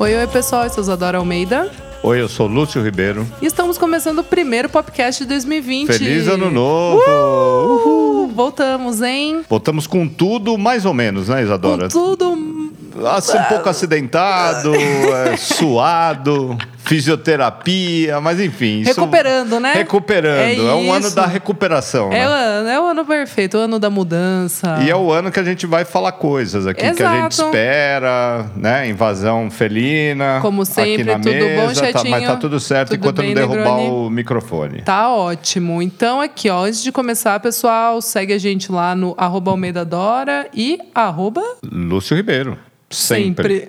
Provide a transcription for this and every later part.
Oi, oi, pessoal. Eu sou Isadora Almeida. Oi, eu sou Lúcio Ribeiro. E estamos começando o primeiro podcast de 2020. Feliz ano novo! Uhul! Voltamos, hein? Voltamos com tudo, mais ou menos, né, Isadora? Com tudo. Assim, um pouco acidentado, é, suado, fisioterapia, mas enfim. isso- Recuperando, né? Recuperando. É É, um ano da recuperação. É o né? ano, é o ano perfeito, o ano da mudança. E é o ano que a gente vai falar coisas aqui que a gente Exato. espera, né? Invasão felina. Como sempre, tudo bom, mesa, tá- mas tá tudo certo Tudo enquanto bem, não derrubar Negroni? o microfone. Tá ótimo. Então, aqui, ó, antes de começar, pessoal, segue a gente lá no arroba Almeida Dora e arroba Lúcio Ribeiro. Sempre.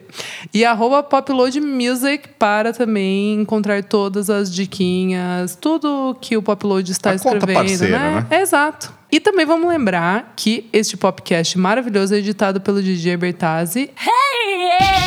E arroba Popload Music para também encontrar todas as diquinhas, tudo que o Popload está A conta escrevendo, parceira, né? né? Exato. E também vamos lembrar que este podcast maravilhoso é editado pelo DJ Bertazzi e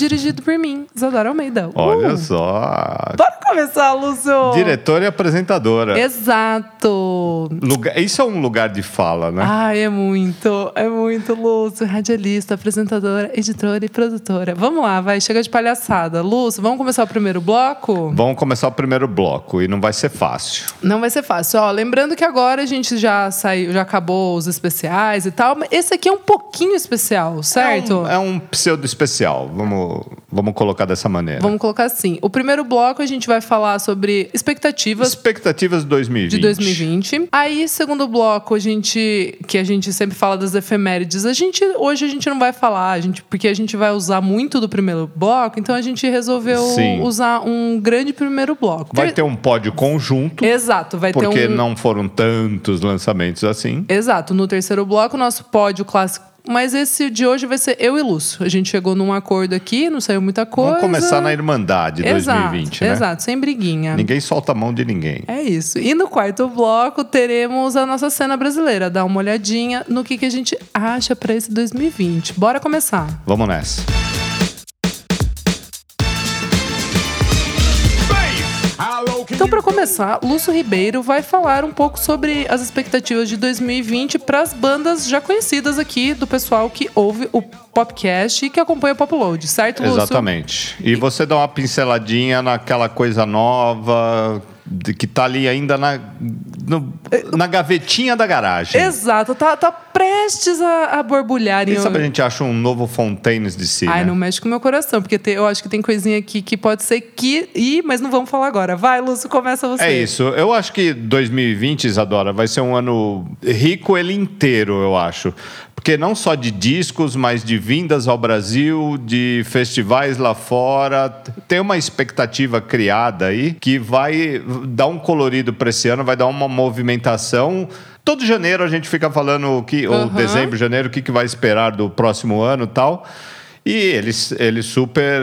dirigido por mim, Isadora Almeida. Olha Uh! só. Bora começar, Lúcio! Diretora e apresentadora. Exato! Lugar- isso é um lugar de fala, né? Ai, é muito, é muito, Lúcio. Radialista, apresentadora, editora e produtora. Vamos lá, vai, chega de palhaçada. Lúcio, vamos começar o primeiro bloco? Vamos começar o primeiro bloco e não vai ser fácil. Não vai ser fácil. Ó, lembrando que agora a gente já saiu, já acabou os especiais e tal, mas esse aqui é um pouquinho especial, certo? É um, é um pseudo especial. Vamos, vamos colocar dessa maneira. Vamos colocar assim. O primeiro bloco a gente vai falar sobre expectativas Expectativas de 2020. de 2020. Aí, segundo bloco, a gente que a gente sempre fala das efemérides, a gente hoje a gente não vai falar, a gente porque a gente vai usar muito do primeiro bloco, então a gente resolveu Sim. usar um grande primeiro bloco. Vai Ter- um pódio conjunto, Exato, vai porque ter um não foram tantos lançamentos assim. Exato, no terceiro bloco, nosso pódio clássico. Mas esse de hoje vai ser eu e Lúcio. A gente chegou num acordo aqui, não saiu muita coisa. Vamos começar na Irmandade exato, 2020, né? Exato, sem briguinha. Ninguém solta a mão de ninguém. É isso. E no quarto bloco teremos a nossa cena brasileira. Dar uma olhadinha no que, que a gente acha pra esse 2020. Bora começar. Vamos nessa. Então, para começar, Lúcio Ribeiro vai falar um pouco sobre as expectativas de 2020 para as bandas já conhecidas aqui do pessoal que ouve o podcast e que acompanha o Popload, certo, Lúcio? Exatamente. E você dá uma pinceladinha naquela coisa nova de- que tá ali ainda na, no- na gavetinha da garagem. Exato, tá, tá prestes a, a borbulhar em Quem sabe a gente acha um novo Fontaines de si, Ai, né? não mexe com o meu coração, porque eu acho que tem coisinha aqui que pode ser que. Ih, mas não vamos falar agora. Vai, Lúcio, começa você. É isso. Eu acho que 2020, Isadora, vai ser um ano rico ele inteiro, eu acho. Porque não só de discos, mas de vindas ao Brasil, de festivais lá fora. Tem uma expectativa criada aí que vai dar um colorido para esse ano, vai dar uma movimentação. Todo janeiro a gente fica falando que, ou Aham. dezembro, janeiro, o que, que vai esperar do próximo ano e tal. E ele, ele super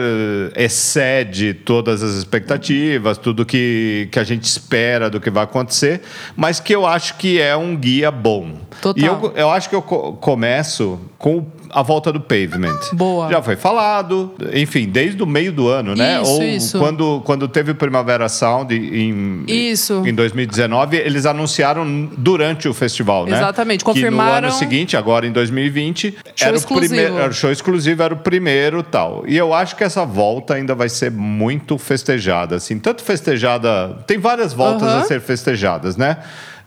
excede todas as expectativas, tudo que, que a gente espera do que vai acontecer, mas que eu acho que é um guia bom. Total. E eu, eu acho que eu co- começo com a volta do Pavement. Boa. Já foi falado, enfim, desde o meio do ano, né? Isso, Ou isso. Quando, quando teve o Primavera Sound em, Isso. em 2019, eles anunciaram durante o festival, né? Exatamente, Que no confirmaram- ano seguinte, agora em 2020, Show era o exclusivo. primeiro, o show exclusivo era o primeiro tal. E eu acho que essa volta ainda vai ser muito festejada, assim. Tanto festejada... Tem várias voltas a ser festejadas, né?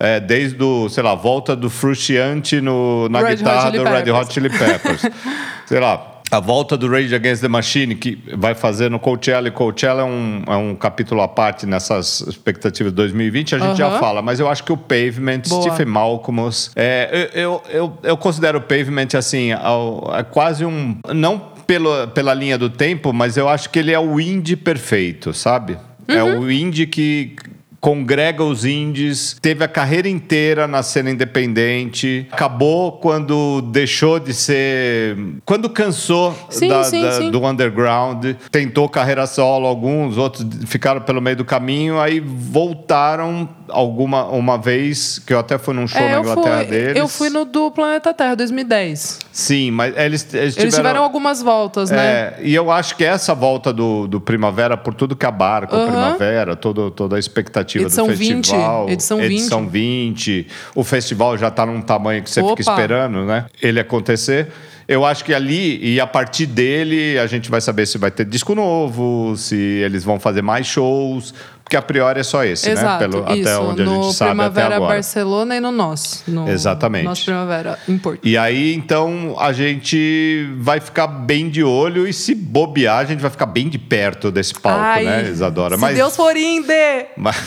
É, desde o, sei lá, volta do Frusciante no, na Red Hot guitarra Chili do Red. Hot Chili Peppers. sei lá... A volta do Rage Against the Machine, que vai fazer no Coachella, e Coachella é um, é um capítulo à parte nessas expectativas de 2020, a gente já fala, mas eu acho que o Pavement, Boa. Stephen Malcolmus, é, eu, eu, eu, eu considero o Pavement assim, é quase um. Não pelo, pela linha do tempo, mas eu acho que ele é o indie perfeito, sabe? É Uhum. o indie que congrega os indies, teve a carreira inteira na cena independente, acabou quando deixou de ser. Quando cansou Sim, da- sim, da- sim. do underground, tentou carreira solo, alguns outros ficaram pelo meio do caminho, aí voltaram alguma uma vez, que eu até fui num show É, na Inglaterra fui, deles. eu fui no do Planeta Terra 2010. Sim, mas eles, eles tiveram. Eles tiveram algumas voltas, né? É, e eu acho que essa volta do, do Primavera, por tudo que abarca o Aham. Primavera, todo, toda a expectativa Edição do 20, festival. edição 20. edição 20. O festival já está num tamanho que você Opa. fica esperando, né? Ele acontecer. eu acho que ali, e a partir dele, a gente vai saber se vai ter disco novo, se eles vão fazer mais shows. Porque a priori é só esse, Exato, né? Pelo, isso. até onde a gente sabe Primavera até agora. Barcelona e no nosso. No Exatamente. Nosso Primavera em Porto. E aí, então, a gente vai ficar bem de olho e se bobear, a gente vai ficar bem de perto desse palco, Ai, né, Isadora? Se Deus for inde! Mas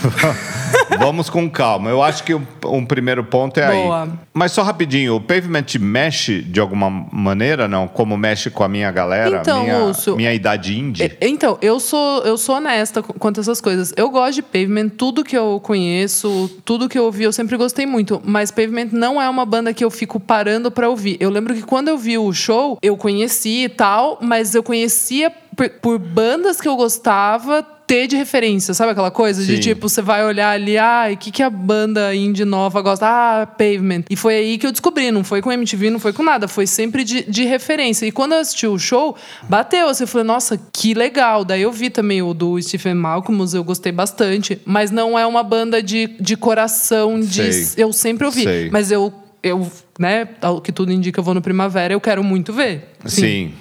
vamos com calma. Eu acho que um, um primeiro ponto é Boa. aí. Mas só rapidinho, o Pavement mexe de alguma maneira, não? Como mexe com a minha galera, Então, minha, Lúcio, minha idade indie? É, Então, eu sou, eu sou honesta qu- quanto a essas coisas. Eu gosto de Pavement, tudo que eu conheço, tudo que eu ouvi, eu sempre gostei muito. Mas Pavement não é uma banda que eu fico parando pra ouvir. Eu lembro que quando eu vi o show, eu conheci e tal, mas eu conhecia por, por bandas que eu gostava ter de referência, sabe aquela coisa de Sim. tipo, você vai olhar ali, ah, o que, que a banda indie nova gosta? Ah, Pavement. E foi aí que eu descobri, não foi com MTV, não foi com nada, foi sempre de, de referência. E quando eu assisti o show, bateu, assim, eu falei, nossa, que legal. Daí eu vi também o do Stephen Malcolm, eu gostei bastante, mas não é uma banda de, de coração, de Sei. eu sempre ouvi. Sei. Mas eu, eu, né, ao que tudo indica, eu vou no Primavera, eu quero muito ver. Sim.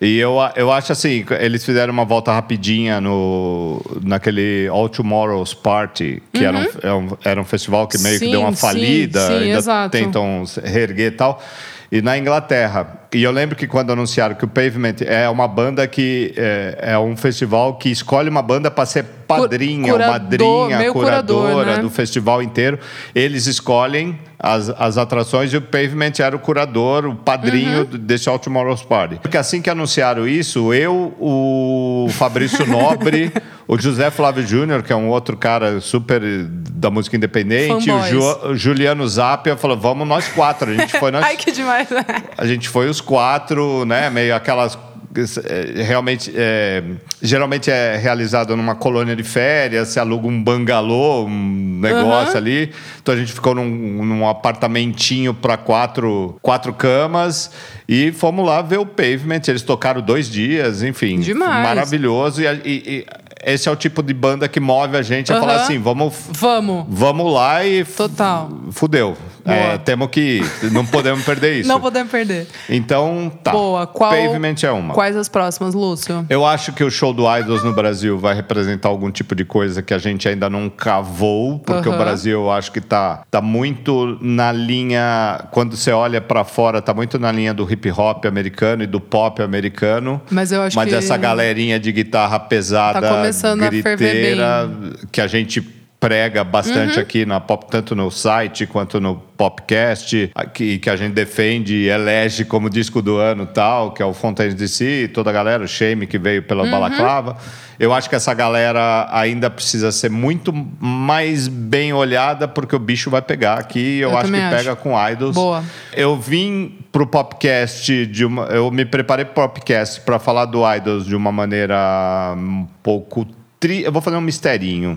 E eu, eu acho assim, eles fizeram uma volta rapidinha no, naquele All Tomorrow's Party, que era, um, é um- era um festival que meio que Uhum. Sim, deu uma sim, falida, sim, ainda exato. tentam reerguer e tal. E na Inglaterra. E eu lembro que quando anunciaram que o Pavement é uma banda que é, é um festival que escolhe uma banda para ser padrinha, ou curador, madrinha, curadora curador, né? do festival inteiro. Eles escolhem as, as atrações e o Pavement era o curador, o padrinho Uhum. desse All Tomorrow's Party. Porque assim que anunciaram isso, eu, o Fabrício Nobre, o José Flávio Júnior, que é um outro cara super da música independente, o. Ju- Juliano Zapia falou: vamos nós quatro. A gente foi nós Ai, que demais. a gente foi os quatro, né? Meio aquelas. É, Realmente, é, geralmente é realizado numa colônia de férias, se aluga um bangalô, um negócio Aham. ali. Então a gente ficou num, num apartamentinho para quatro, quatro camas e fomos lá ver o Pavement. Eles tocaram dois dias, enfim. Demais. Maravilhoso. E, e- e esse é o tipo de banda que move a gente a falar assim: vamos, Vamos. vamos lá e. Total. Fudeu. É, temos que. Não podemos perder isso. Não podemos perder. Então, tá. Boa. Qual, Pavement é uma. Quais as próximas, Lúcio? Eu acho que o show do Idols no Brasil vai representar algum tipo de coisa que a gente ainda não cavou, porque o Aham. Brasil eu acho que tá, tá muito na linha. Quando você olha pra fora, tá muito na linha do hip hop americano e do pop americano. Mas eu acho Mas que- essa galerinha de guitarra pesada, Tá começando a ferver griteira, que a gente prega Uhum. bastante aqui na pop, tanto no site quanto no popcast, aqui, que a gente defende e elege como disco do ano e tal, que é o Fontaines DC, toda a galera, o Shame que veio Uhum. pela Balaclava. Eu acho que essa galera ainda precisa ser muito mais bem olhada, porque o bicho vai pegar aqui. Eu, Eu acho que acho. pega com Idols. Boa. Eu vim pro podcast de uma. Eu me preparei pro podcast para falar do Idols de uma maneira um pouco. Tri, eu vou fazer um misterinho.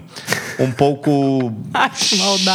Um pouco Ai,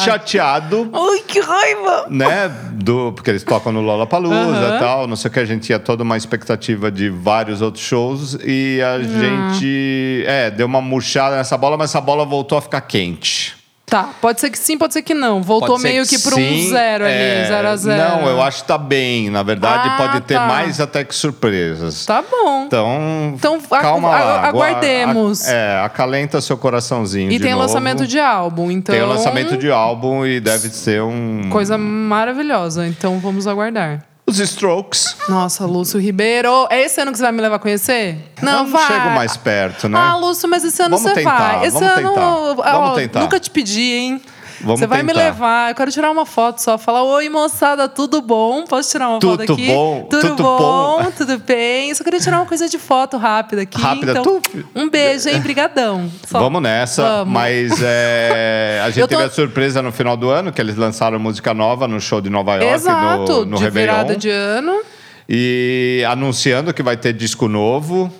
chateado. Ai, que raiva! Né? Do, porque eles tocam no Lollapalooza Aham. e tal, não sei o que. A gente tinha toda uma expectativa de vários outros shows e a gente. É, deu uma murchada nessa bola, mas essa bola voltou a ficar quente. Tá, pode ser que sim, pode ser que não. Voltou meio que para um zero ali, é, zero a zero. Não, eu acho que tá bem. Na verdade, Ah, pode ter tá. mais até que surpresas. Tá bom. Então, Então, calma agu- lá. agu- agua- aguardemos. a- é, acalenta seu coraçãozinho e tem novo. lançamento de álbum, então. Tem lançamento de álbum e deve ser um... Coisa maravilhosa, então vamos aguardar. Os Strokes. Nossa, Lúcio Ribeiro. É esse ano que você vai me levar a conhecer? Não, Eu não vai. chego mais perto, né? Ah, Lúcio, mas esse ano Vamos você tentar, vai. Esse vamos ano. tentar. Vamos tentar. Nunca te pedi, hein? Vamos você vai me tentar. levar. Eu quero tirar uma foto só. Falar: Oi, moçada, tudo bom? Posso tirar uma Tudo foto aqui? bom, Tudo, tudo bom, bom. tudo bem. Só queria tirar uma coisa de foto rápida aqui. Rápida, então, tu- Um beijo, hein? Brigadão. Só- Vamos nessa, Vamos. mas é, a gente Eu tô- teve a surpresa no final do ano, que eles lançaram música nova no show de Nova York, Exato, no, no de Réveillon. virada de ano. E anunciando que vai ter disco novo.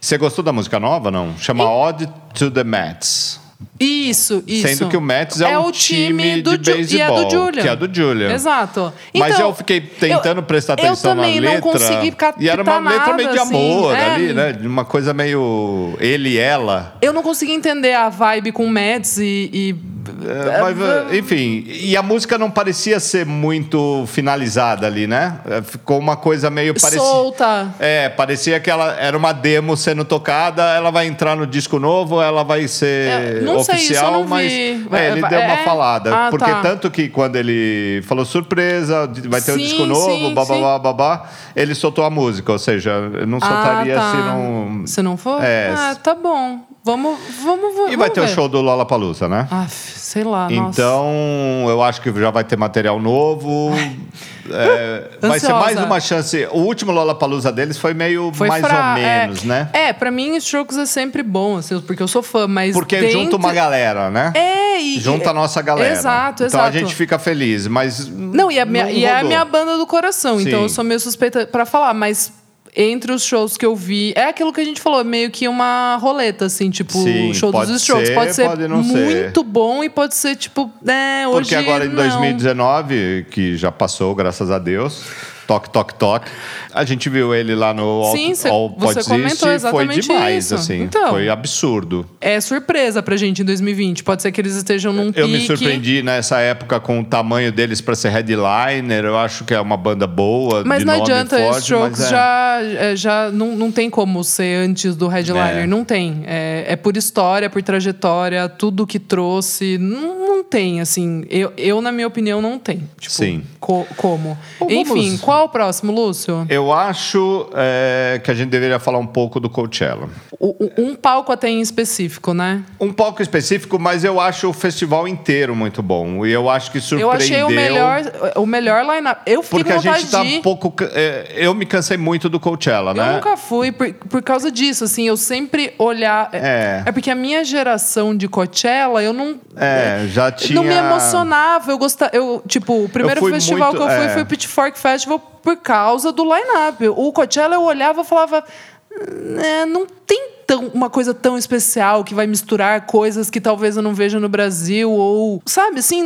Você gostou da música nova, não? Chama Odd to the Mets. Isso, isso. Sendo que o Mets é, É um o time do de beisebol. é do Julian. Que é do Julian. Exato. Mas Então, eu fiquei tentando eu- prestar eu atenção na também letra. não consegui captar E era uma letra meio de nada, amor assim. É. ali, né? De uma coisa meio ele e ela. Eu não consegui entender a vibe com o Mads e, e É, mas, enfim, e a música não parecia ser muito finalizada ali, né? É, ficou uma coisa meio parecida. Solta. É, parecia que ela era uma demo sendo tocada, ela vai entrar no disco novo, ela vai ser É, não sei, isso eu oficial, não mas vi. é, ele deu uma é? falada. Ah, porque tá. tanto que quando ele falou surpresa, vai ter um Sim, disco novo, babá, babá, ele soltou a música, ou seja, eu não soltaria ah, tá. se não. Se não for? É. Ah, tá bom. Vamos, vamos, vamos E vai ter o ver. show do Lollapalooza, né? Ah, sei lá, nossa. Então, eu acho que já vai ter material novo. É, vai ser mais uma chance. O último Lollapalooza deles foi meio Foi mais fra- ou menos, é, né? É, pra mim, Strokes é sempre bom, assim, porque eu sou fã, mas. Porque dentro... junta uma galera, né? É, e. Junta a nossa galera. Exato, então exato. a gente fica feliz, mas. Não, e, a minha, e é a minha banda do coração, então Sim. eu sou meio suspeita pra falar, mas entre os shows que eu vi, é aquilo que a gente falou, meio que uma roleta, assim, tipo, Sim, show pode dos Strokes. ser, pode ser pode não ser. muito bom e pode ser, tipo, é, hoje Porque agora em não. 2019, que já passou, graças a Deus, toque, toque, toque, a gente viu ele lá no Sim, All, cê- All você comentou East e foi exatamente demais, isso. assim. Então. foi absurdo. É surpresa pra gente em 2020. Pode ser que eles estejam num Eu me pique. surpreendi nessa época com o tamanho deles para ser headliner. Eu acho que é uma banda boa, Mas não adianta, forte, Strokes é. já, é, já não, não tem como ser antes do headliner. É. Não tem. É, é por história, por trajetória, tudo que trouxe. Não, não tem, assim. Eu, eu, na minha opinião, não tem. Tipo, Sim. co- como. Bom, Enfim, vamos- qual o próximo, Lúcio? Eu acho é, que a gente deveria falar um pouco do Coachella. O- um palco até em específico, né? Um pouco específico, mas eu acho o festival inteiro muito bom. E eu acho que Eu surpreendeu. achei o melhor, o melhor line-up. Eu fiquei Porque a gente tá um pouco. é, eu me cansei muito do Coachella, Eu né? nunca fui por, por causa disso, assim, eu sempre olhar. É. É porque a minha geração de Coachella, eu não. É, já tinha. Não me emocionava. Eu gostava. Eu, tipo, o primeiro festival muito- que eu fui é. foi o Pitchfork Festival por causa do line-up. O Coachella eu olhava e falava. "É, não tem tão, uma coisa tão especial que vai misturar coisas que talvez eu não veja no Brasil. Ou. Sabe, assim,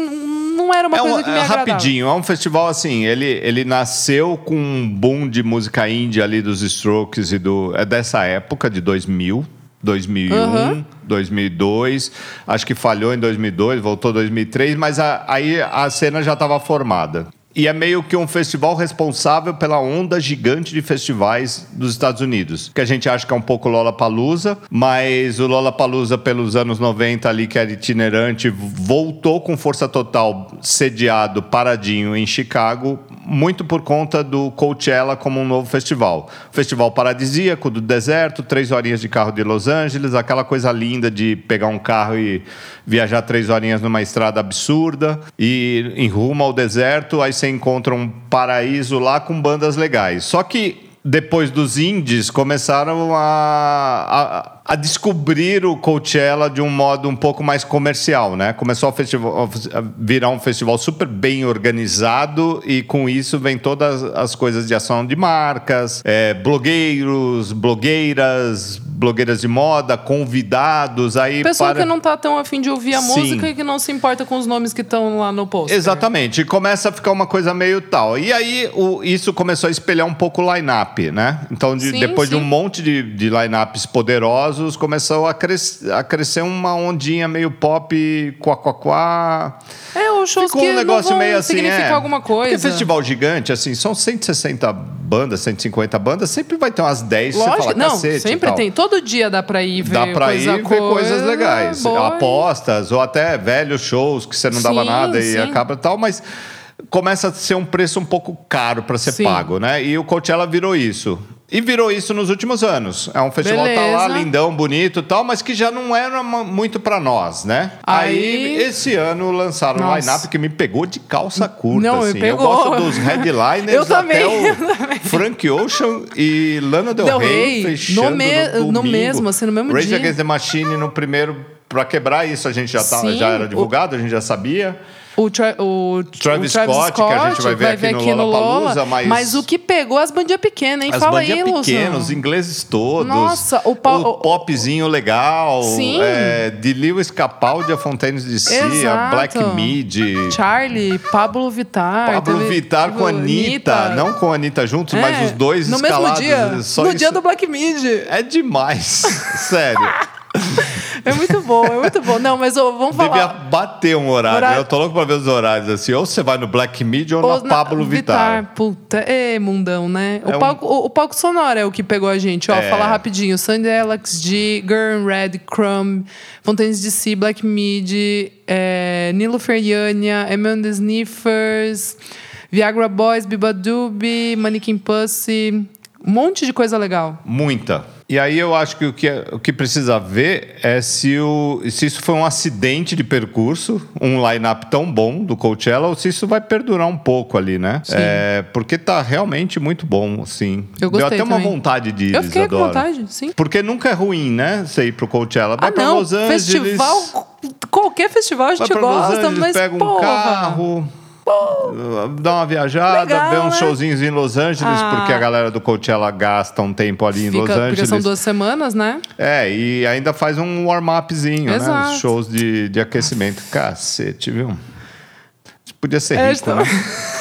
não era uma É, um, coisa que me é rapidinho, é um festival assim, ele, ele nasceu com um boom de música indie ali dos Strokes e do é dessa época de 2000, 2001, Aham. 2002, acho que falhou em 2002, voltou em 2003, mas a- aí a cena já estava formada. E é meio que um festival responsável pela onda gigante de festivais dos Estados Unidos. Que a gente acha que é um pouco Lollapalooza, mas o Lollapalooza pelos anos 90 ali, que era itinerante, voltou com força total, sediado, paradinho em Chicago, muito por conta do Coachella como um novo festival. Festival paradisíaco do deserto, três horinhas de carro de Los Angeles, aquela coisa linda de pegar um carro e viajar três horinhas numa estrada absurda e em rumo ao deserto, aí você encontra um paraíso lá com bandas legais. Só que depois dos indies começaram a, a, a descobrir o Coachella de um modo um pouco mais comercial, né? Começou a, festival, a virar um festival super bem organizado e com isso vem todas as coisas de ação de marcas, é, blogueiros, blogueiras, blogueiras de moda, convidados, aí Pessoa para... que não tá tão afim de ouvir a Sim. música e que não se importa com os nomes que estão lá no post. Exatamente, e começa a ficar uma coisa meio tal. E aí o- isso começou a espelhar um pouco o line-up, né? Então, de- Sim, depois de sim. um monte de, de line-ups poderosos, começou a, cres- a crescer uma ondinha meio pop, quá, quá, quá. É, os shows Ficou que um negócio meio assim, significar é. alguma coisa. Porque festival gigante, assim, são 160 bandas, 150 bandas, sempre vai ter umas 10 que você Lógico, fala, não, sempre tem. Todo dia dá pra ir ver Dá pra coisa, ir ver coisas legais. boa. Apostas, ou até velhos shows que você não dava Sim, nada e sim. acaba tal, mas começa a ser um preço um pouco caro para ser Sim. pago, né? E o Coachella virou isso. E virou isso nos últimos anos. É um festival que tá lá lindão, bonito e tal, mas que já não era muito para nós, né? Aí, Aí- esse ano lançaram um Nossa. line-up que me pegou de calça curta. Não, me assim. Eu gosto dos headliners Eu também, até eu o Frank Ocean e Lana Del, Del Rey, Rey, fechando no me- no domingo. mesmo, assim, no mesmo Rage dia. Against the Machine no primeiro para quebrar isso a gente já tá, Sim, já era o- divulgado, a gente já sabia. O, Tra o, Travis o Travis Scott, que a gente vai ver aqui no Lollapalooza, mas- Mas o que pegou as bandinhas pequenas, hein? As Fala aí, pequenas, os ingleses todos. Nossa, o pau- o popzinho legal. Sim. É, de Lewis Capaldi a Fontaines de Si, a Exato. Black Mid. Charlie, Pablo Vittar. Pablo teve- Vittar com a Anitta. Não com a Anitta juntos, É, mas os dois no mesmo escalados. dia. Só no isso dia do Black Mid. É demais. Sério. É muito bom, é muito bom. Não, mas vamos falar. Devia bater um horário. Horário- Eu tô louco pra ver os horários assim. Ou você vai no Black Media ou, Ou na Pablo Vittar. Puta, é mundão, né? O, É um- palco, o, o palco sonoro é o que pegou a gente. Ó, É. falar rapidinho. Sandy Alex G, Gurren Red, Crumb, Fontaines DC, Black Midi, é, Nilo Feriania, Amanda Sniffers, Viagra Boys, Bibadubi, Mannequin Pussy. Um monte de coisa legal. Muita. E aí eu acho que o que, o que precisa ver é se, o, se isso foi um acidente de percurso, um line-up tão bom do Coachella, ou se isso vai perdurar um pouco ali, né? Sim. É, porque tá realmente muito bom, assim. Eu Deu gostei até uma também. vontade de ir, Eu fiquei com vontade, sim. Porque nunca é ruim, né? Você ir pro Coachella. Vai ah, pra não. Los Angeles. Festival. Qualquer festival a gente gosta, Angeles, mas. pega um porra, carro. Dá uma viajada, Legal, vê uns né? showzinhos em Los Angeles, Ah. porque a galera do Coachella gasta um tempo ali em Fica, Los porque Angeles. são duas semanas, né? É, e ainda faz um warm-upzinho, né? Os shows de, de aquecimento. Cacete, viu? Podia ser É, rico, então. né?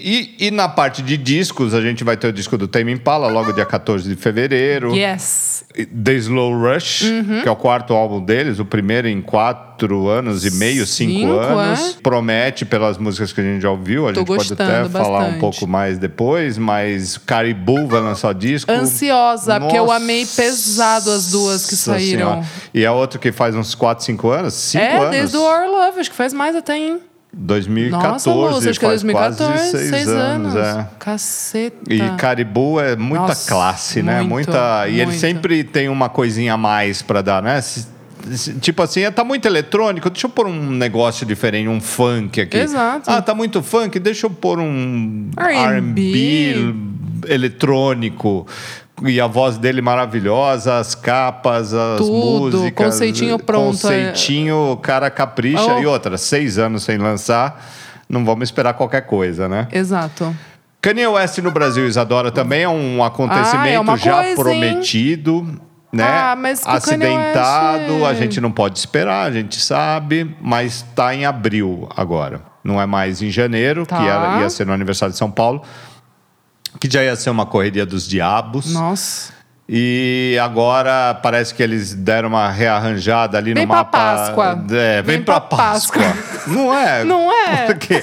E, e na parte de discos, a gente vai ter o disco do Tame Impala, logo dia 14 de fevereiro. Yes. The Slow Rush, Uhum. que é o quarto álbum deles, o primeiro em quatro anos e meio, cinco, Cinco, anos. é? Promete pelas músicas que a gente já ouviu. A Tô gente pode até gostando falar um bastante. pouco mais depois, mas Caribou vai lançar disco. Ansiosa, porque eu Nossa amei pesado as duas que saíram. Senhora. E a outra que faz uns 4, 5 anos? 5 é, anos. desde o Our Love, acho que faz mais até, hein? 2014, Nossa, moça, acho que é faz 2014, quase seis, seis anos. é. Caceta. E Caribou é muita Nossa, classe, né? muito, muita. E ele sempre tem uma coisinha a mais pra dar, né? Tipo assim, tá muito eletrônico, deixa eu pôr um negócio diferente, um funk aqui. Exato. Ah, tá muito funk, deixa eu pôr um. R&B eletrônico. E a voz dele maravilhosa, as capas, as Tudo, músicas. conceitinho pronto, é. Conceitinho, o cara capricha. Oh. E outra, seis anos sem lançar, não vamos esperar qualquer coisa, né? Exato. Kanye West no Brasil, Isadora, também é um acontecimento Ah, é já coisa, hein? prometido, né? Ah, Acidentado, West- a gente não pode esperar, a gente sabe, mas está em abril agora. Não é mais em janeiro, Tá. que era- ia ser no aniversário de São Paulo, que já ia ser uma correria dos diabos. Nossa. E agora parece que eles deram uma rearranjada ali Vem no pra mapa. Páscoa. É, vem, Vem pra pra Páscoa. Não é? Não é? Porque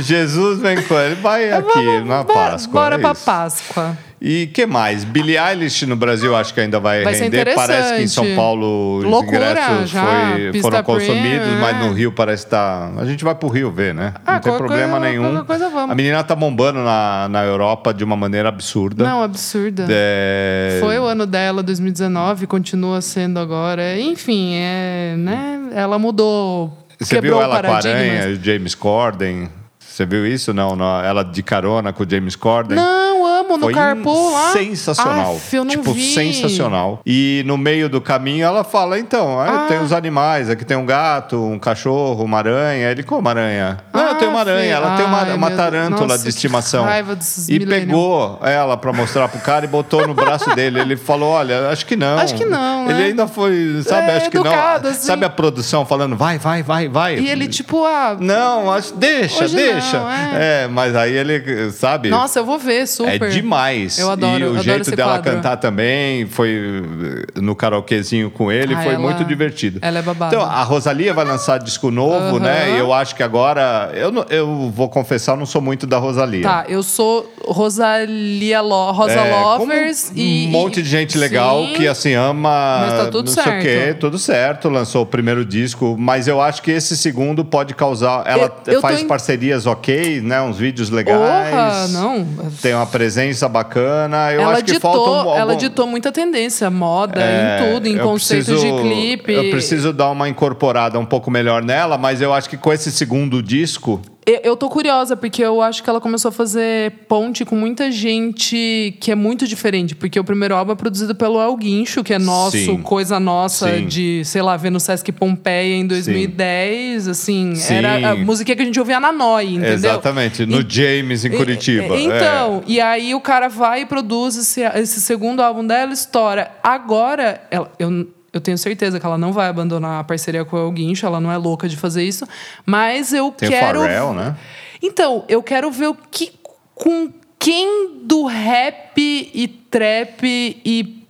Jesus vem com ele, vai aqui na Bora- Páscoa. Bora é pra. Páscoa. E que mais? Billie Eilish no Brasil acho que ainda vai, Vai render. Parece que em São. Paulo os Loucura, ingressos foi- pista foram consumidos, mas no Rio parece estar. A gente vai pro Rio ver, né? Ah, Não tem problema coisa- nenhum. coisa. A menina tá bombando na, na Europa de uma maneira absurda. Não, absurda. É... Foi o ano dela, 2019, continua sendo agora. Enfim, é, né? Ela mudou. Você viu ela com a aranha, o James Corden? Você viu isso? Não, não, ela de carona com o James Corden. Não, no Foi carpool lá. sensacional. Aff, eu não tipo, vi. sensacional. E no meio do caminho ela fala: então, é, Ah. tem os animais, aqui tem um gato, um cachorro, uma aranha. Ele, como aranha? Não, tem uma Aff, aranha, ela tem uma, ai, uma meu tarântula Deus. de Nossa, estimação. raiva desses e pegou ela pra mostrar pro cara e botou no braço dele. Ele falou: olha, acho que não. Acho que não, Ele né? ainda foi, sabe, É, acho que educado, não. assim. Sabe a produção falando: vai, vai, vai, vai. E ele, tipo, ah. Não, acho, deixa, Hoje deixa. não, é. é. mas aí ele, sabe? Nossa, eu vou ver, super. É demais. Eu adoro, E eu o adoro jeito esse dela quadro. cantar também foi eh, no karaokezinho com ele, Ah, foi ela- muito divertido. ela é babada. Então, a Rosalia vai lançar disco novo, Aham. né? E eu acho que agora. Eu, não- eu vou confessar, eu não sou muito da Rosalia. Tá, eu sou Rosalia Lo Rosa É, Lovers um e. monte de gente legal Sim. que assim ama Mas tá tudo não sei o certo. quê, tudo certo, lançou o primeiro disco, mas eu acho que esse segundo pode causar, ela Eu- eu faz em- parcerias ok, né, uns vídeos legais. Não. Tem uma presença bacana. Eu ela acho que ditou, falta um, ela algum- ditou muita tendência, moda, É, em tudo, em eu conceito preciso- de clipe. Eu preciso dar uma incorporada um pouco melhor nela, mas eu acho que com esse segundo disco. Eu, tô curiosa, porque eu acho que ela começou a fazer ponte com muita gente que é muito diferente. Porque o primeiro álbum é produzido pelo El Guincho, que é nosso, Sim. coisa nossa Sim. de, sei lá, ver no Sesc Pompeia em 2010. Assim, Sim. era a música que a gente ouvia na Noi, entendeu? Exatamente, no E- James em Curitiba. e- é. Então, e aí o cara vai e produz esse, esse segundo álbum dela, estoura. Agora, ela, eu, eu tenho certeza que ela não vai abandonar a parceria com o El Guincho, ela não é louca de fazer isso. Mas eu Tem quero. o Pharrell, né? Então, eu quero ver o que. Com quem do rap e trap e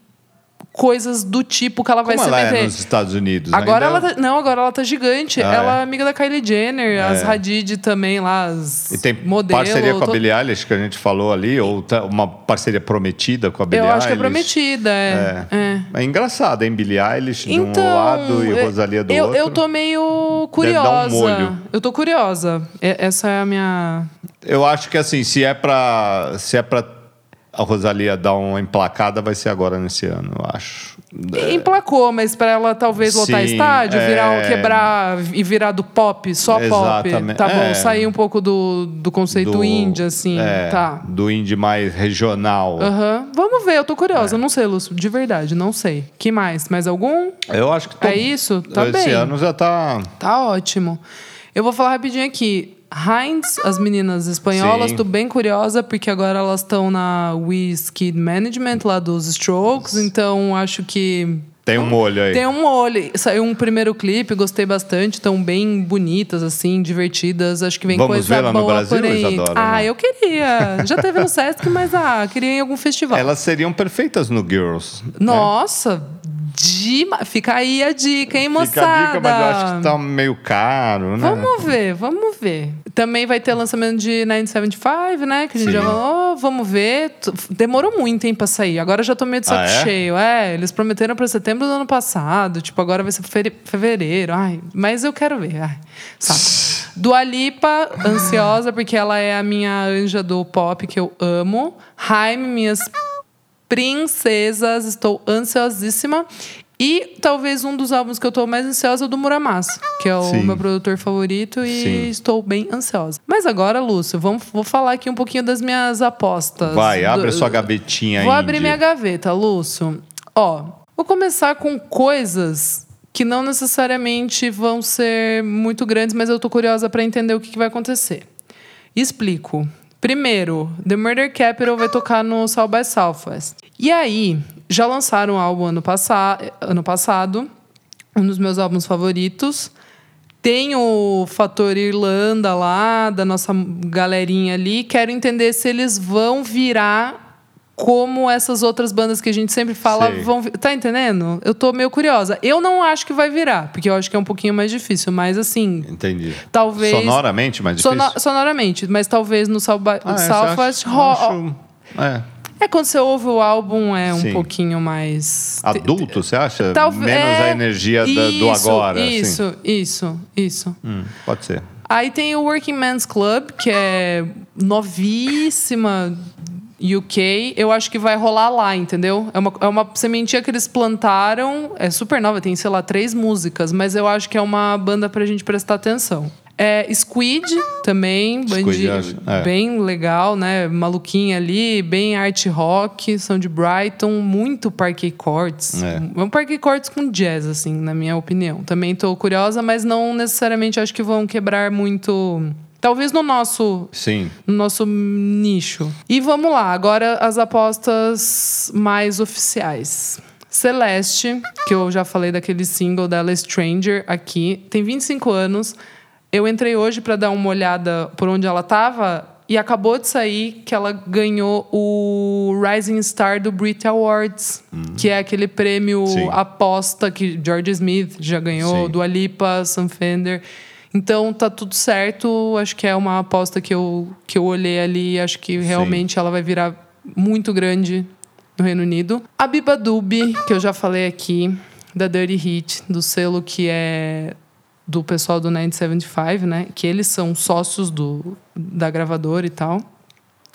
coisas do tipo que ela vai Como se ela meter. é nos Estados Unidos? Agora Ainda- ela tá, não, agora ela tá gigante. Ah, ela é é? amiga da Kylie Jenner, as Hadid também lá, as E tem modelo, parceria com a Billie Eilish que a gente falou ali, ou tá- uma parceria prometida com a Billie Eu Eilish. acho que é prometida, é. é. É engraçado, hein? Billie Eilish de Então, um lado e é, Rosalia do eu, outro. eu tô meio um curiosa. molho. Eu tô curiosa. E- Essa é a minha. Eu acho que assim, se é pra, se é pra a Rosalia dar uma emplacada, vai ser agora nesse ano, eu acho. Emplacou, mas pra ela talvez lotar Sim, estádio, virar, é. quebrar e virar do pop, só pop. Exatamente, Tá bom, é. sair um pouco do, do conceito Do- indie, assim. é, Tá. Do indie mais regional. Aham. Vamos ver, eu tô curiosa. É. Não sei, Lúcio, de verdade, não sei. Que mais? Mais algum? Eu acho que tô- É isso? Tá esse bem. ano já tá. Tá ótimo. Eu vou falar rapidinho aqui. Heinz, as meninas espanholas, Sim. tô bem curiosa, porque agora elas estão na Kid Management, lá dos Strokes, então acho que. Tem um molho aí. Tem um olho. Saiu um primeiro clipe, gostei bastante. Estão bem bonitas, assim, divertidas. Acho que vem Vamos coisa ver lá no boa Brasil, por aí. Isadora, ah, não? eu queria. Já teve no Sesc, mas ah, queria ir em algum festival. Elas seriam perfeitas no Girls. né? Dema- fica aí a dica, hein, moçada? Fica a dica, mas eu acho que tá meio caro, né? Vamos ver, vamos ver. Também vai ter lançamento de 975, né? Que a gente Sim. já falou. Vamos ver. Demorou muito, hein, pra sair. Agora já tô meio de saco Ah, é? cheio. É, eles prometeram pra setembro do ano passado. Tipo, agora vai ser fevereiro. Ai, mas eu quero ver. Ai, saco. Dua Lipa, ansiosa, porque ela é a minha anja do pop que eu amo. Jaime, minhas princesas, estou ansiosíssima. E talvez um dos álbuns que eu estou mais ansiosa é o do Muramasa, que é o Sim. meu produtor favorito e Sim. estou bem ansiosa. Mas agora, Lúcio, vamos, vou falar aqui um pouquinho das minhas apostas. Vai, abre Do- sua gavetinha aí. Vou abrir minha gaveta, Lúcio. Ó, vou começar com coisas que não necessariamente vão ser muito grandes, mas eu tô curiosa para entender o que, que vai acontecer. Explico. Primeiro, The Murder Capital vai tocar no South by Southwest. E aí, já lançaram um álbum ano, passa ano passado, um dos meus álbuns favoritos. Tem o fator Irlanda lá, da nossa galerinha ali. Quero entender se eles vão virar como essas outras bandas que a gente sempre fala Sei. vão Tá entendendo? Eu tô meio curiosa. Eu não acho que vai virar, porque eu acho que é um pouquinho mais difícil, mas assim, Entendi. talvez. Sonoramente, mais difícil? Sono- sonoramente, mas talvez no by, Ah, Southwest você acha- ro- acho- É. É quando você ouve o álbum, é um Sim. pouquinho mais. Adulto, você acha? Talvez- Menos a é, energia da- do isso, agora. assim. Isso, isso, isso. Hum, pode ser. Aí tem o Working Men's Club, que é novíssima UK. Eu acho que vai rolar lá, entendeu? É uma, é uma sementinha que eles plantaram. É super nova, tem, sei lá, três músicas. Mas eu acho que é uma banda pra gente prestar atenção. É Squid também, Squid, é. bem legal, né? Maluquinha ali, bem art rock, são de Brighton, muito Parquet Courts. É. É um Parquet Courts com jazz, assim, na minha opinião. Também tô curiosa, mas não necessariamente acho que vão quebrar muito. Talvez no nosso Sim. no nosso nicho. E vamos lá, agora as apostas mais oficiais. Celeste, que eu já falei daquele single dela Stranger aqui, tem 25 anos. Eu entrei hoje para dar uma olhada por onde ela tava e acabou de sair que ela ganhou o Rising Star do Brit Awards, que é aquele prêmio Sim. aposta que George Smith já ganhou, Sim. do Alipa, Sam Fender. Então tá tudo certo. Acho que é uma aposta que eu, que eu olhei ali. Acho que realmente ela vai virar muito grande no Reino Unido. A Biba Dubi, que eu já falei aqui, da Dirty Hit, do selo que é do pessoal do 975, né? Que eles são sócios do, da gravadora e tal.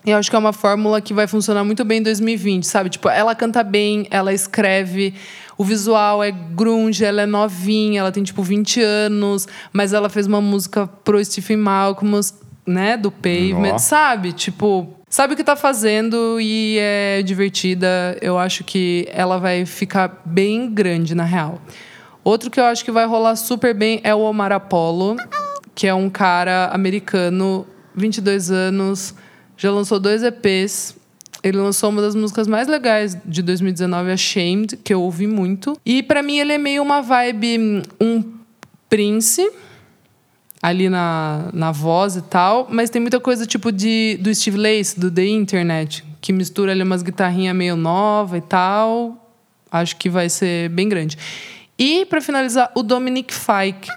Eu acho que é uma fórmula que vai funcionar muito bem em 2020, sabe? Tipo, ela canta bem, ela escreve, o visual é grunge, ela é novinha, ela tem tipo 20 anos, mas ela fez uma música pro Stephen Malcolm, né, do Pavement, sabe? Tipo, sabe o que tá fazendo e é divertida. Eu acho que ela vai ficar bem grande na real. Outro que eu acho que vai rolar super bem é o Omar Apollo, que é um cara americano, 22 anos, já lançou dois EPs. Ele lançou uma das músicas mais legais de 2019, Ashamed, que eu ouvi muito. E pra mim ele é meio uma vibe, hum, um Prince, ali na, na voz e tal, mas tem muita coisa tipo de do Steve Lace, do The Internet, que mistura ali umas guitarrinhas meio nova e tal. Acho que vai ser bem grande. E, para finalizar, o Dominic Fike,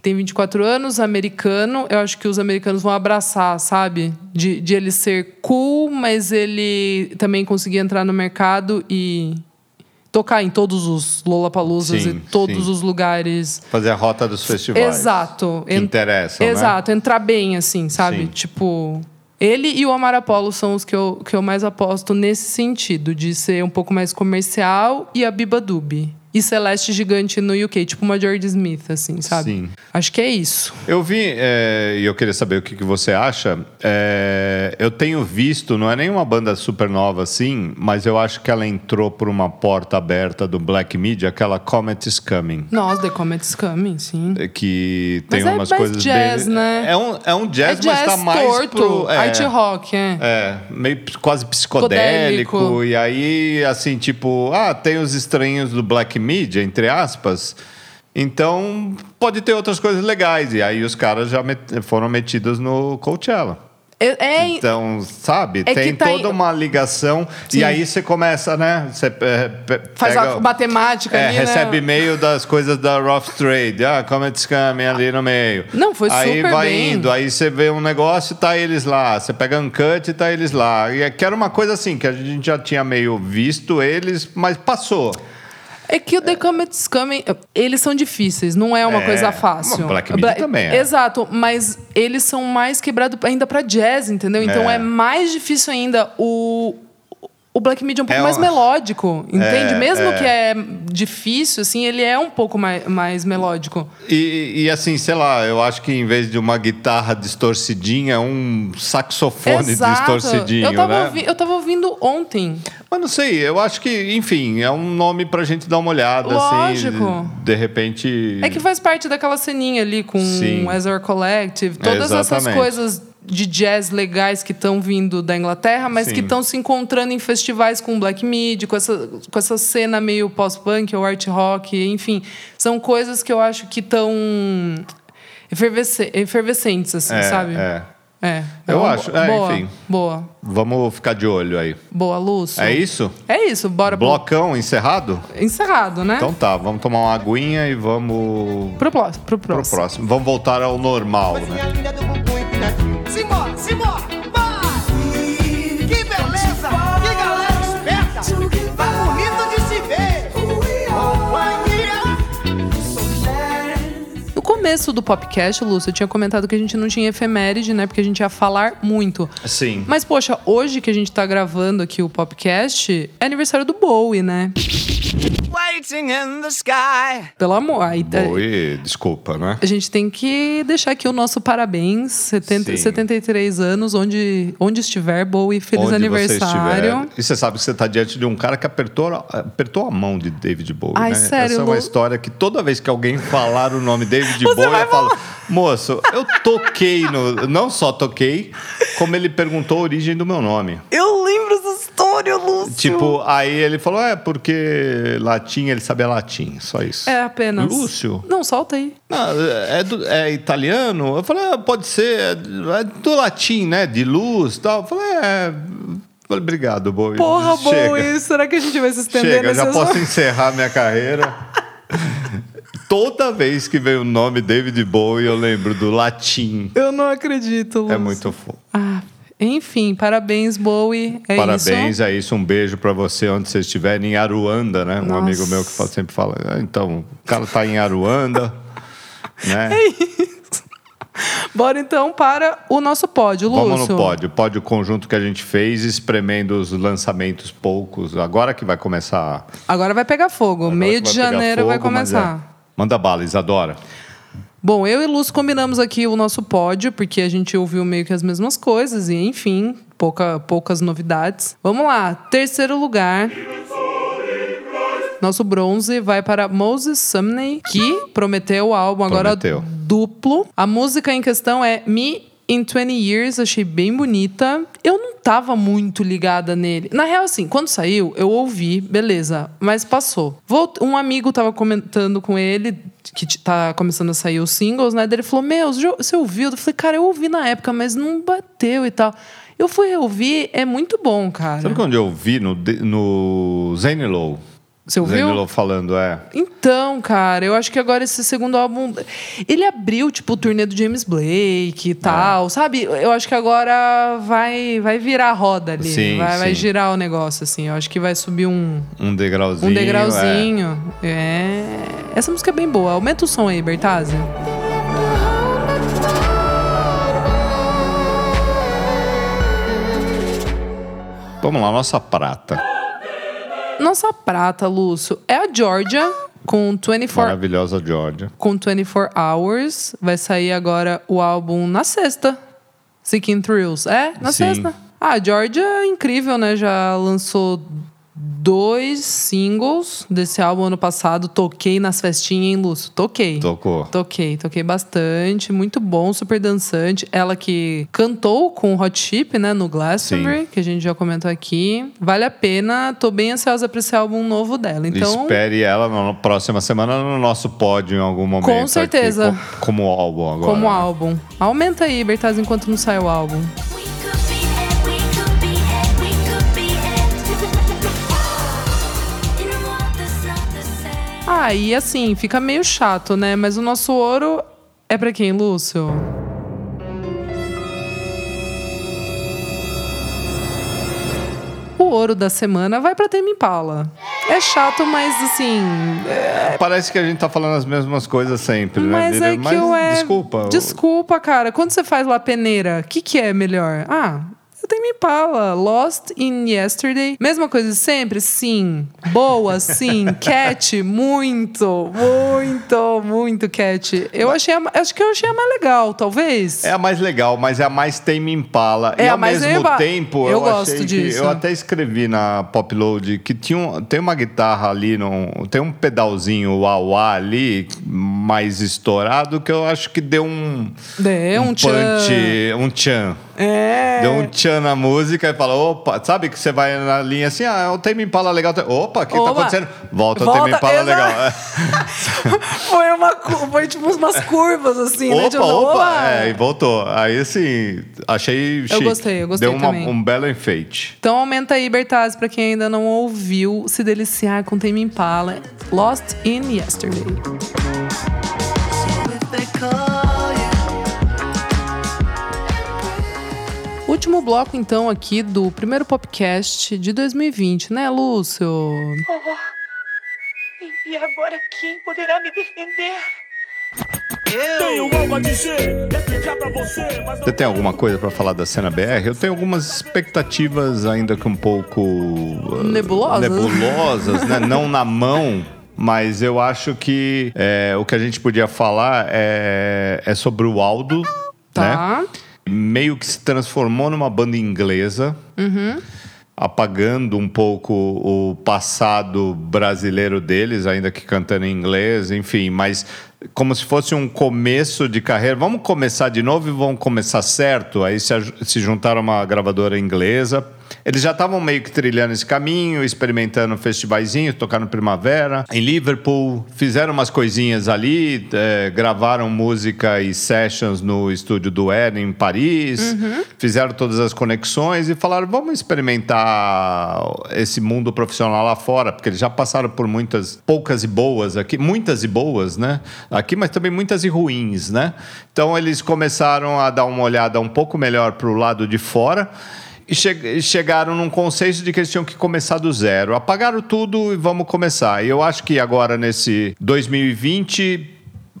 que tem 24 anos, americano. Eu acho que os americanos vão abraçar, sabe? De, de ele ser cool, mas ele também conseguir entrar no mercado e tocar em todos os Lollapaloozas Sim, e todos sim. os lugares. Fazer a rota dos festivais. Exato. Que En- interessam, né? Exato, entrar bem, assim, sabe? Sim. Tipo. Ele e o Amar Apollo são os que eu, que eu mais aposto nesse sentido, de ser um pouco mais comercial, e a Biba Dubi. E Celeste Gigante no UK, tipo uma George Smith, assim, sabe? Sim. Acho que é isso. Eu vi, é, e eu queria saber o que, que você acha. É, eu tenho visto, não é nenhuma banda super nova assim, mas eu acho que ela entrou por uma porta aberta do Black Media, aquela Comet is Coming. Nós, The Comet's Coming, sim. é, Que tem Mas é umas mais coisas jazz, bem. né? É um, é um jazz, é jazz mas tá mais torto, pro. É, art rock, é. É, meio quase psicodélico. Psicodélico. E aí, assim, tipo, ah, tem os estranhos do Black Media, entre aspas. Então, pode ter outras coisas legais. E aí os caras já met- foram metidos no Coachella. É, é- Então, sabe, É tem tá toda em- uma ligação. Sim. E aí você começa, né? Você é, pe- faz pega- a matemática é, ali, recebe né? e-mail das coisas da Rough Trade. Ah, Comet Scam ali no meio. Não, foi aí super vai bem. indo, aí você vê um negócio e tá eles lá. Você pega Uncut e tá eles lá. E é que era uma coisa assim, que a gente já tinha meio visto eles, mas passou. É que o The Comet's Coming, eles são difíceis, não é uma É, coisa fácil. Black Media também é. Exato, mas eles são mais quebrados ainda pra jazz, entendeu? Então É. é, mais difícil ainda. O, o Black Media é um pouco É mais um- melódico, entende? É, Mesmo é. que é difícil, assim, ele é um pouco mais, mais melódico. E, e assim, sei lá, eu acho que em vez de uma guitarra distorcidinha, é um saxofone Exato. distorcidinho, eu tava, né? ouvi- eu tava ouvindo ontem. Mas não sei, eu acho que, enfim, é um nome pra gente dar uma olhada, Lógico. assim. De, de repente. É que faz parte daquela ceninha ali com Sim. o Ezra Collective, todas essas Exatamente. coisas de jazz legais que estão vindo da Inglaterra, mas Sim. que estão se encontrando em festivais com black mid, com essa, com essa cena meio pós-punk ou art rock, enfim, são coisas que eu acho que estão efervesce- efervescentes, assim, É, sabe? é. É. Eu uma acho, bo- é, boa, enfim. Boa, Vamos ficar de olho aí. boa, Lúcio. É isso? É isso, bora pro- Blocão encerrado? encerrado, né? Então tá, vamos tomar uma aguinha e vamos pro, próximo, pro pro próximo. próximo. Vamos voltar ao normal, né? Começo do podcast, Lúcio, eu tinha comentado que a gente não tinha efeméride, né? Porque a gente ia falar muito. Sim. Mas, poxa, hoje que a gente tá gravando aqui o podcast, é aniversário do Bowie, né? Waiting in the sky. Pelo amor. Aí, é, Oi, desculpa, né? a gente tem que deixar aqui o nosso parabéns. 70, Sim. 73 anos, onde, onde estiver, Bowie, feliz Onde aniversário. Você estiver. E você sabe que você está diante de um cara que apertou, apertou a mão de David Bowie. Ai, né? sério, Essa é uma Lu? história que toda vez que alguém falar o nome David Você Vai eu falo, moço, eu toquei no. Não só toquei, como ele perguntou a origem do meu nome. Eu lembro essa história, Lúcio. Tipo, aí ele falou: é porque latim, ele sabia latim, só isso. É apenas. Lúcio? Não, solta aí. Não, é, do- é italiano? Eu falei, ah, pode ser, é do- é do latim, né? De luz e tal. Eu falei, é. Falei, obrigado, Bowie. Porra, Chega. Bowie, será que a gente vai se estender Chega, nesse já posso encerrar minha carreira. Toda vez que vem o nome David Bowie, eu lembro do latim. Eu não acredito, Lúcio. É muito fofo. Ah, enfim, parabéns, Bowie. É Parabéns, isso. é isso. Um beijo pra você onde você estiver, em Aruanda, né? Um Nossa. amigo meu que sempre fala. "Ah, Então, o cara tá em Aruanda, né? Bora então para o nosso pódio, Lúcio. Vamos no pódio. Pódio conjunto que a gente fez, espremendo os lançamentos poucos. Agora que vai começar. Agora vai pegar fogo. agora Meio de vai janeiro vai fogo, mas começar. Manda bala, Isadora. Bom, eu e Lúcio combinamos aqui o nosso pódio, porque a gente ouviu meio que as mesmas coisas, e enfim, pouca, poucas novidades. Vamos lá, terceiro lugar. Nosso bronze vai para Moses Sumney, que prometeu o álbum agora Prometeu. duplo. A música em questão é Me in 20 Years, achei bem bonita. Eu não tava muito ligada nele. Na real, assim, quando saiu, eu ouvi, beleza, mas passou. Um amigo tava comentando com ele, que tá começando a sair os singles, né? Ele falou: Meu, você ouviu? Eu falei, cara, eu ouvi na época, mas não bateu e tal. Eu fui ouvir, é muito bom, cara. Sabe onde eu vi? No, no Zane Low. Você ouviu? Falando, é. Então, cara, eu acho que agora esse segundo álbum. Ele abriu, tipo, o turnê do James Blake e tal, sabe? Eu acho que agora vai, vai virar a roda ali. Sim, vai, vai sim. girar o negócio, assim. Eu acho que vai subir um, Um degrauzinho. um degrauzinho. É. Essa música é bem boa. Aumenta o som aí, Bertazzi. É. Vamos lá, nossa prata. Nossa prata, Lúcio, é a Georgia com 24 Maravilhosa Georgia. com 24 Hours. Vai sair agora o álbum na sexta. Seeking Thrills. É, na Sim. sexta. Ah, a Georgia é incrível, né? Já lançou dois singles desse álbum ano passado. Toquei nas festinhas, hein, Lúcio? Toquei. Tocou. Toquei, toquei bastante, muito bom, super dançante. Ela que cantou com o Hot Chip, né, no Glastonbury, Sim. que a gente já comentou aqui. Vale a pena, tô bem ansiosa pra esse álbum novo dela. Então, Espere ela na próxima semana no nosso pódio em algum momento. aqui, certeza. co- como álbum agora. como álbum. Aumenta aí, Bertaz, enquanto não sai o álbum. Ah, e assim, fica meio chato, né? Mas o nosso ouro é pra quem, Lúcio? O ouro da semana vai pra Tame Impala. É chato, mas assim. Parece que a gente tá falando as mesmas coisas sempre, Mas né? é que eu é. Desculpa. Desculpa, cara. Quando você faz lá peneira, o que, que é melhor? Ah. Tenho Impala, Lost in Yesterday. Mesma coisa de sempre? Sim. Boa, sim. Cat, muito, muito, muito Cat. Eu achei, a, acho que eu achei a mais legal, talvez. É a mais legal, mas é a mais Tame Impala. É e a ao mais mesmo Tame- tempo, Eu eu, gosto disso. que... Eu até escrevi na Popload que tinha um- tem uma guitarra ali, num, tem um pedalzinho wah-wah ali, mais estourado, que eu acho que deu um... É, um, tchan. punch, um tchan. É. Deu um tchan na música e fala, opa, sabe que você vai na linha assim, ah, é o Tame Impala legal. Opa, o que tá Opa. acontecendo? Volta, o Volta, Tame Impala legal. Foi, uma, foi tipo umas curvas, assim, né? Opa, Tipo, opa, é, e voltou. Aí, assim, achei chique. gostei, eu gostei Deu uma- também. um belo enfeite. Então aumenta aí, Bertazzi, pra quem ainda não ouviu, se deliciar com Tame Impala. Lost in Yesterday. Último bloco, então, aqui do primeiro podcast de 2020, né, Lúcio? E agora quem poderá me defender? Tenho algo a dizer, explicar pra você, mas Você tem alguma coisa pra falar da cena BR? Eu tenho algumas expectativas ainda que um pouco... uh, Nebulosas. Nebulosas, né? Não na mão... Mas eu acho que é, o que a gente podia falar é, é sobre o Aldo, Tá. né? Meio que se transformou numa banda inglesa. apagando um pouco o passado brasileiro deles, ainda que cantando em inglês, enfim, mas como se fosse um começo de carreira. Vamos começar de novo e vamos começar certo. Aí se, se juntaram a uma gravadora inglesa. Eles já estavam meio que trilhando esse caminho, experimentando festivaizinhos, tocaram Primavera, em Liverpool, fizeram umas coisinhas ali, eh, gravaram música e sessions no estúdio do Ed em Paris, fizeram todas as conexões e falaram: vamos experimentar esse mundo profissional lá fora, porque eles já passaram por muitas, poucas e boas aqui, muitas e boas, né? Aqui, mas também muitas e ruins, né? Então eles começaram a dar uma olhada um pouco melhor para o lado de fora e che- chegaram num consenso de que eles tinham que começar do zero. Apagaram tudo e vamos começar. E eu acho que agora, nesse 2020,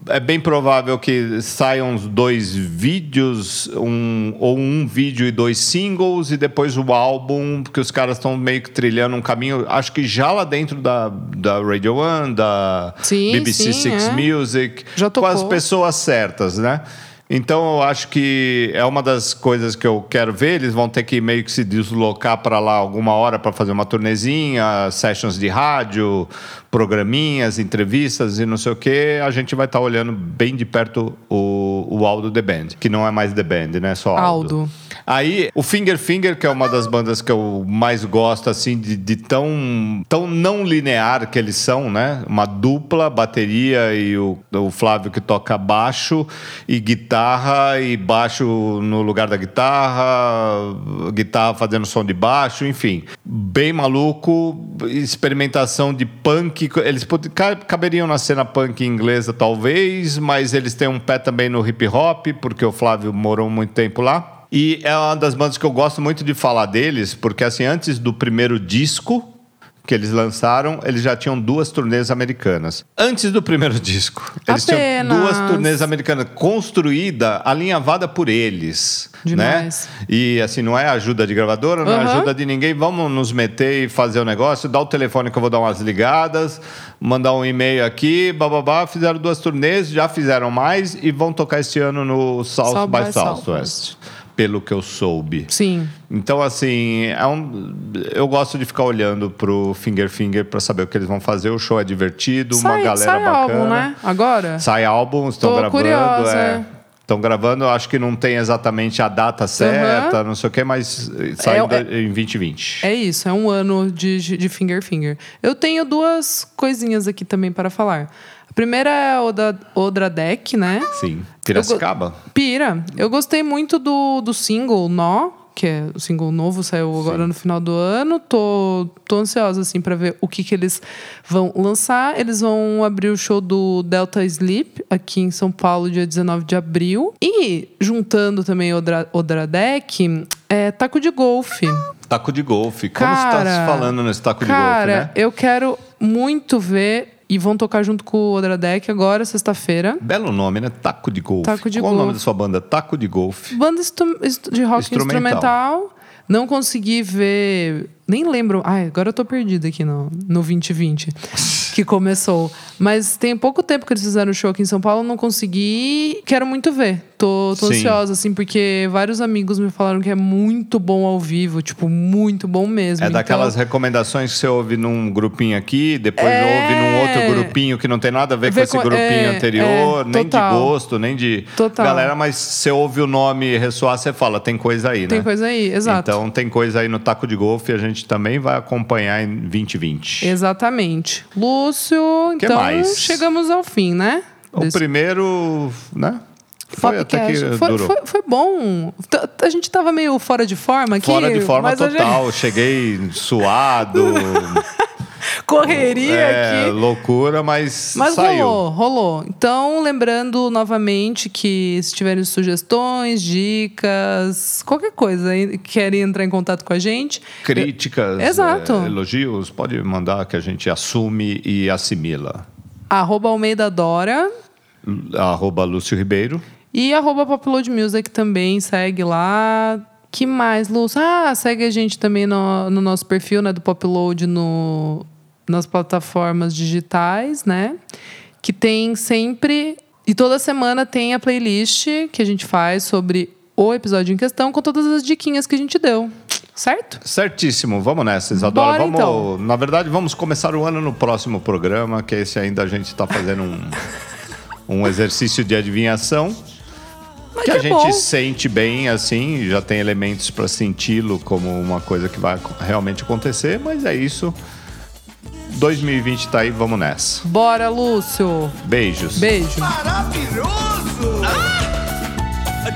é bem provável que saiam dois vídeos, um, ou um vídeo e dois singles, e depois o álbum, porque os caras estão meio que trilhando um caminho, acho que já lá dentro da, da Radio One, da Sim, BBC sim, Six é. Music, com as pessoas certas, né? Então eu acho que é uma das coisas que eu quero ver. Eles vão ter que meio que se deslocar para lá alguma hora para fazer uma turnezinha, sessions de rádio, programinhas, entrevistas e não sei o que. A gente vai estar olhando bem de perto o, o Aldo The Band, que não é mais The Band, né? Só Aldo. Aldo. Aí, o Finger Finger, que é uma das bandas que eu mais gosto, assim, de, de tão, tão não linear que eles são, né? Uma dupla, bateria e o, o Flávio que toca baixo e guitarra e baixo no lugar da guitarra, guitarra fazendo som de baixo, enfim. Bem maluco, experimentação de punk. Eles caberiam na cena punk inglesa, talvez, mas eles têm um pé também no hip hop, porque o Flávio morou muito tempo lá. E é uma das bandas que eu gosto muito de falar deles, porque assim, antes do primeiro disco que eles lançaram, eles já tinham duas turnês americanas. Antes do primeiro disco, eles Apenas. tinham duas turnês americanas construída, alinhavada por eles, Demais. né? E assim, não é ajuda de gravadora, não é Aham. ajuda de ninguém, vamos nos meter e fazer o negócio, dá o telefone que eu vou dar umas ligadas, mandar um e-mail aqui, bababá, fizeram duas turnês, já fizeram mais e vão tocar este ano no South, South by by Southwest, pelo que eu soube. Sim. Então, assim, é um, eu gosto de ficar olhando pro Finger Finger pra saber o que eles vão fazer. O show é divertido, uma sai galera sai bacana. álbum, né? Agora? Sai álbum, estão Tô gravando. curiosa, é. é. Estão gravando, acho que não tem exatamente a data certa, não sei o que, mas sai É- é- em 2020. É isso, é um ano de, de Finger Finger. Eu tenho duas coisinhas aqui também para falar. A primeira é Oda, Odra Deck, né? Sim. Piracicaba. Pira. Eu gostei muito do, do single Nó, que é o single novo, saiu agora no final do ano. Tô, tô ansiosa, assim, para ver o que, que eles vão lançar. Eles vão abrir o show do Delta Sleep aqui em São Paulo, dia 19 de abril. E, juntando também Odra, Odra Deck, é taco de golfe. Taco de golfe. Como você Cara, está se falando nesse taco de cara, golfe, né? eu quero muito ver. E vão tocar junto com o Odra Deck agora, sexta-feira. Belo nome, né? Taco de golfe. Taco de Qual o nome da sua banda? Taco de golfe. Banda de rock Instrumental. instrumental. Não consegui ver. Nem lembro. Ai, agora eu tô perdida aqui no, no 2020, que começou. Mas tem pouco tempo que eles fizeram o show aqui em São Paulo, não consegui. Quero muito ver. Tô, tô Sim. ansiosa, assim, porque vários amigos me falaram que é muito bom ao vivo, tipo, muito bom mesmo. É Então, daquelas recomendações que você ouve num grupinho aqui, depois É. ouve num outro grupinho que não tem nada a ver com Ver esse com- grupinho é, anterior, é, nem total. de gosto, nem de Total. galera, mas você ouve o nome ressoar, você fala, tem coisa aí, né? Tem coisa aí, exato. Então tem coisa aí no taco de golfe e a gente também vai acompanhar em 2020. Exatamente. Lúcio, Que então mais? chegamos ao fim, né? O Desse primeiro, né? Foi até que podcast. foi, durou. foi, foi bom. A gente tava meio fora de forma aqui. Fora de forma a gente- total. Cheguei suado. Correria é, aqui. loucura, mas, Mas saiu. rolou, rolou. Então, lembrando novamente que se tiverem sugestões, dicas, qualquer coisa, querem entrar em contato com a gente. Críticas, Exato. eh, elogios, pode mandar que a gente assume e assimila. Arroba Almeida Dora Arroba Lúcio Ribeiro. E arroba Popload Music também, segue lá. Que mais, Lúcio? Ah, segue a gente também no, no nosso perfil, né, do Popload no, nas plataformas digitais, né? Que tem sempre. E toda semana tem a playlist que a gente faz sobre o episódio em questão, com todas as diquinhas que a gente deu. Certo? Certíssimo, vamos nessa, Isadora. Bora, vamos, então. Na verdade, vamos começar o ano no próximo programa, que esse ainda a gente está fazendo um, um exercício de adivinhação. Mas que a que gente bom. sente bem, assim, já tem elementos para senti-lo como uma coisa que vai realmente acontecer, mas é isso. 2020 tá aí, vamos nessa. Bora, Lúcio. Beijos. Beijo. Maravilhoso! A